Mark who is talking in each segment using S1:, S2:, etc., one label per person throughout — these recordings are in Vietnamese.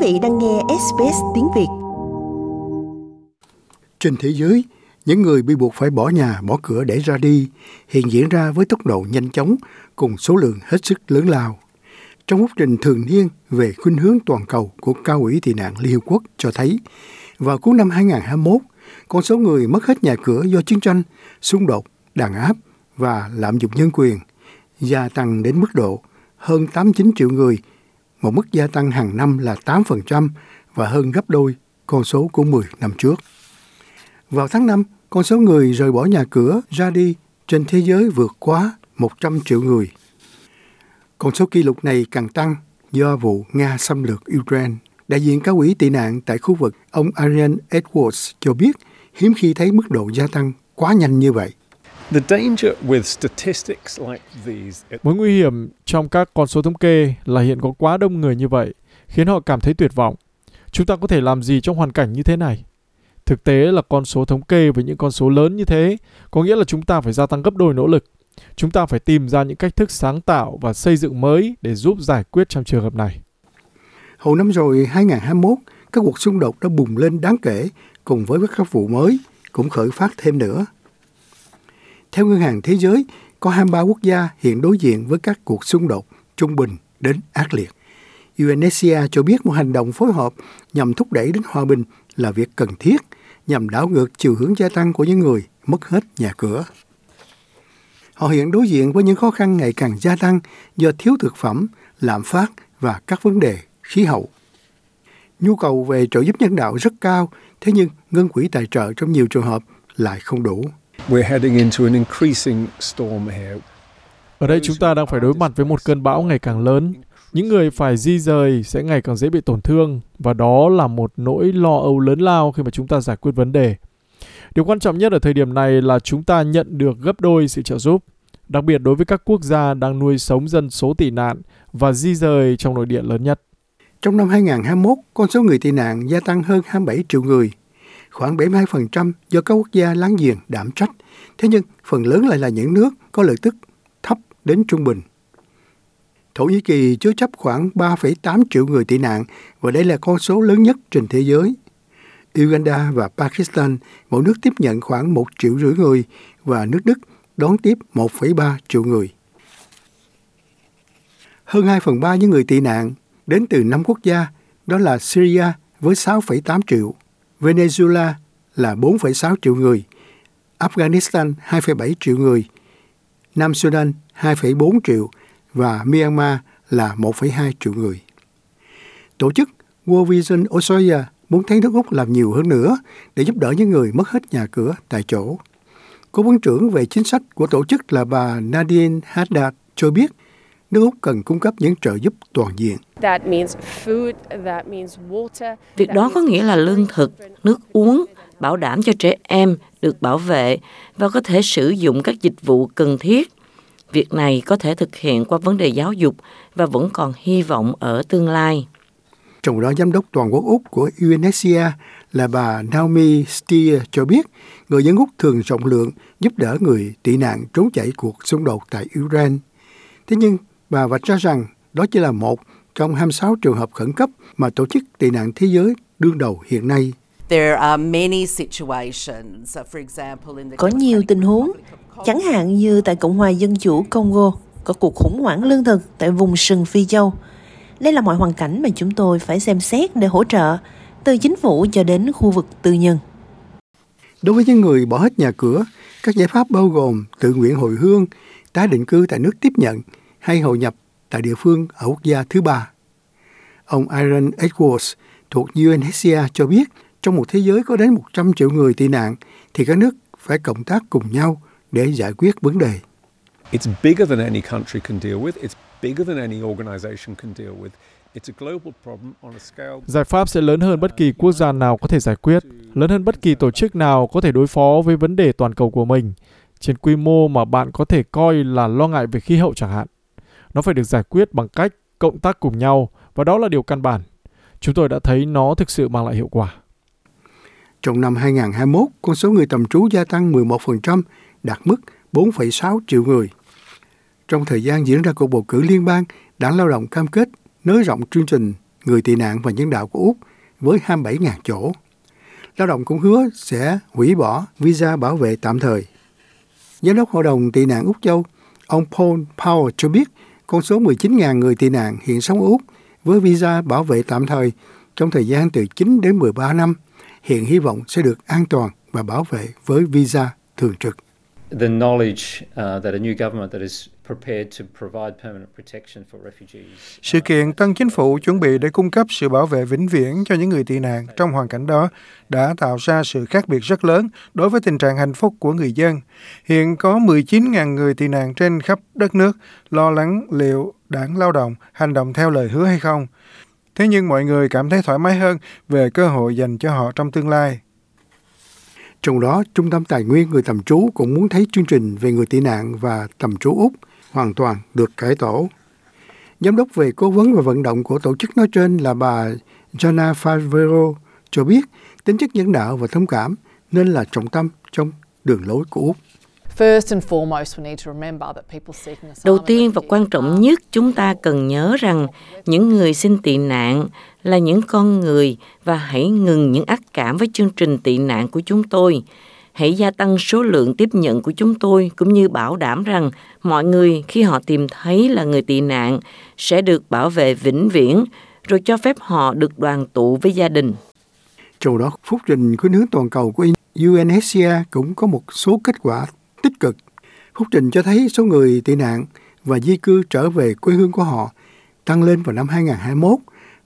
S1: vị đang nghe SBS tiếng Việt.
S2: Trên thế giới, những người bị buộc phải bỏ nhà, bỏ cửa để ra đi hiện diễn ra với tốc độ nhanh chóng cùng số lượng hết sức lớn lao. Trong phúc trình thường niên về khuynh hướng toàn cầu của Cao ủy tị nạn Liên Hợp Quốc cho thấy, vào cuối năm 2021, con số người mất hết nhà cửa do chiến tranh, xung đột, đàn áp và lạm dụng nhân quyền gia tăng đến mức độ hơn 89 triệu người, một mức gia tăng hàng năm là 8% và hơn gấp đôi con số của 10 năm trước. Vào tháng 5, con số người rời bỏ nhà cửa ra đi trên thế giới vượt quá 100 triệu người. Con số kỷ lục này càng tăng do vụ Nga xâm lược Ukraine. Đại diện cao ủy tị nạn tại khu vực, ông Arian Edwards cho biết hiếm khi thấy mức độ gia tăng quá nhanh như vậy.
S3: Mối nguy hiểm trong các con số thống kê là hiện có quá đông người như vậy, khiến họ cảm thấy tuyệt vọng. Chúng ta có thể làm gì trong hoàn cảnh như thế này? Thực tế là con số thống kê với những con số lớn như thế, có nghĩa là chúng ta phải gia tăng gấp đôi nỗ lực. Chúng ta phải tìm ra những cách thức sáng tạo và xây dựng mới để giúp giải quyết trong trường hợp này.
S2: Hồi năm rồi 2021, các cuộc xung đột đã bùng lên đáng kể cùng với các vụ mới cũng khởi phát thêm nữa. Theo Ngân hàng Thế giới, có 23 quốc gia hiện đối diện với các cuộc xung đột trung bình đến ác liệt. UNHCR cho biết một hành động phối hợp nhằm thúc đẩy đến hòa bình là việc cần thiết nhằm đảo ngược chiều hướng gia tăng của những người mất hết nhà cửa. Họ hiện đối diện với những khó khăn ngày càng gia tăng do thiếu thực phẩm, lạm phát và các vấn đề khí hậu. Nhu cầu về trợ giúp nhân đạo rất cao, thế nhưng ngân quỹ tài trợ trong nhiều trường hợp lại không đủ.
S3: Ở đây chúng ta đang phải đối mặt với một cơn bão ngày càng lớn. Những người phải di rời sẽ ngày càng dễ bị tổn thương và đó là một nỗi lo âu lớn lao khi mà chúng ta giải quyết vấn đề. Điều quan trọng nhất ở thời điểm này là chúng ta nhận được gấp đôi sự trợ giúp, đặc biệt đối với các quốc gia đang nuôi sống dân số tị nạn và di rời trong nội địa lớn nhất.
S2: Trong năm 2021, con số người tị nạn gia tăng hơn 27 triệu người, khoảng 72% do các quốc gia láng giềng đảm trách, thế nhưng phần lớn lại là những nước có lợi tức thấp đến trung bình. Thổ Nhĩ Kỳ chứa chấp khoảng 3,8 triệu người tị nạn và đây là con số lớn nhất trên thế giới. Uganda và Pakistan mỗi nước tiếp nhận khoảng 1 triệu rưỡi người và nước Đức đón tiếp 1,3 triệu người. Hơn 2 phần 3 những người tị nạn đến từ 5 quốc gia, đó là Syria với 6,8 triệu, Venezuela là 4,6 triệu người, Afghanistan 2,7 triệu người, Nam Sudan 2,4 triệu và Myanmar là 1,2 triệu người. Tổ chức World Vision Australia muốn thấy nước Úc làm nhiều hơn nữa để giúp đỡ những người mất hết nhà cửa tại chỗ. Cố vấn trưởng về chính sách của tổ chức là bà Nadine Haddad cho biết nước Úc cần cung cấp những trợ giúp toàn diện.
S4: Việc đó có nghĩa là lương thực, nước uống, bảo đảm cho trẻ em được bảo vệ và có thể sử dụng các dịch vụ cần thiết. Việc này có thể thực hiện qua vấn đề giáo dục và vẫn còn hy vọng ở tương lai.
S2: Trong đó, Giám đốc Toàn quốc Úc của UNHCR là bà Naomi Steer cho biết người dân Úc thường rộng lượng giúp đỡ người tị nạn trốn chạy cuộc xung đột tại Ukraine. Thế nhưng bà và cho rằng đó chỉ là một trong 26 trường hợp khẩn cấp mà Tổ chức Tị nạn Thế giới đương đầu hiện nay.
S1: Có nhiều tình huống, chẳng hạn như tại Cộng hòa Dân chủ Congo, có cuộc khủng hoảng lương thực tại vùng sừng Phi Châu. Đây là mọi hoàn cảnh mà chúng tôi phải xem xét để hỗ trợ, từ chính phủ cho đến khu vực tư nhân.
S2: Đối với những người bỏ hết nhà cửa, các giải pháp bao gồm tự nguyện hồi hương, tái định cư tại nước tiếp nhận hay hội nhập tại địa phương ở quốc gia thứ ba. Ông Aaron Edwards thuộc UNHCR cho biết trong một thế giới có đến 100 triệu người tị nạn thì các nước phải cộng tác cùng nhau để giải quyết vấn đề. It's bigger than any country can deal with. It's bigger than any organization can deal with.
S3: Giải pháp sẽ lớn hơn bất kỳ quốc gia nào có thể giải quyết, lớn hơn bất kỳ tổ chức nào có thể đối phó với vấn đề toàn cầu của mình, trên quy mô mà bạn có thể coi là lo ngại về khí hậu chẳng hạn. Nó phải được giải quyết bằng cách cộng tác cùng nhau và đó là điều căn bản. Chúng tôi đã thấy nó thực sự mang lại hiệu quả.
S2: Trong năm 2021, con số người tầm trú gia tăng 11%, đạt mức 4,6 triệu người. Trong thời gian diễn ra cuộc bầu cử liên bang, Đảng Lao động cam kết nới rộng chương trình người tị nạn và nhân đạo của Úc với 27.000 chỗ. Lao động cũng hứa sẽ hủy bỏ visa bảo vệ tạm thời. Giám đốc Hội đồng tị nạn Úc Châu, ông Paul Powell cho biết con số 19.000 người tị nạn hiện sống ở Úc với visa bảo vệ tạm thời trong thời gian từ 9 đến 13 năm hiện hy vọng sẽ được an toàn và bảo vệ với visa thường trực. The knowledge uh, that a new government that is
S5: sự kiện tân chính phủ chuẩn bị để cung cấp sự bảo vệ vĩnh viễn cho những người tị nạn trong hoàn cảnh đó đã tạo ra sự khác biệt rất lớn đối với tình trạng hạnh phúc của người dân. Hiện có 19.000 người tị nạn trên khắp đất nước lo lắng liệu đảng lao động hành động theo lời hứa hay không. Thế nhưng mọi người cảm thấy thoải mái hơn về cơ hội dành cho họ trong tương lai.
S2: Trong đó, Trung tâm Tài nguyên người tạm trú cũng muốn thấy chương trình về người tị nạn và tạm trú Úc hoàn toàn được cải tổ. Giám đốc về cố vấn và vận động của tổ chức nói trên là bà Jana Favero cho biết tính chất nhân đạo và thông cảm nên là trọng tâm trong đường lối của Úc.
S4: Đầu tiên và quan trọng nhất, chúng ta cần nhớ rằng những người xin tị nạn là những con người và hãy ngừng những ác cảm với chương trình tị nạn của chúng tôi. Hãy gia tăng số lượng tiếp nhận của chúng tôi cũng như bảo đảm rằng mọi người khi họ tìm thấy là người tị nạn sẽ được bảo vệ vĩnh viễn rồi cho phép họ được đoàn tụ với gia đình.
S2: Trong đó, phúc trình khuyến hướng toàn cầu của UNHCR cũng có một số kết quả tích cực. Phúc trình cho thấy số người tị nạn và di cư trở về quê hương của họ tăng lên vào năm 2021,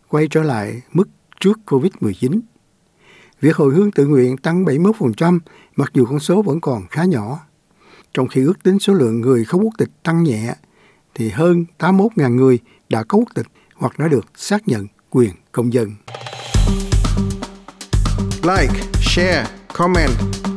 S2: quay trở lại mức trước COVID-19. Việc hồi hương tự nguyện tăng 71%, mặc dù con số vẫn còn khá nhỏ. Trong khi ước tính số lượng người không quốc tịch tăng nhẹ, thì hơn 81.000 người đã có quốc tịch hoặc đã được xác nhận quyền công dân.
S5: Like, share, comment.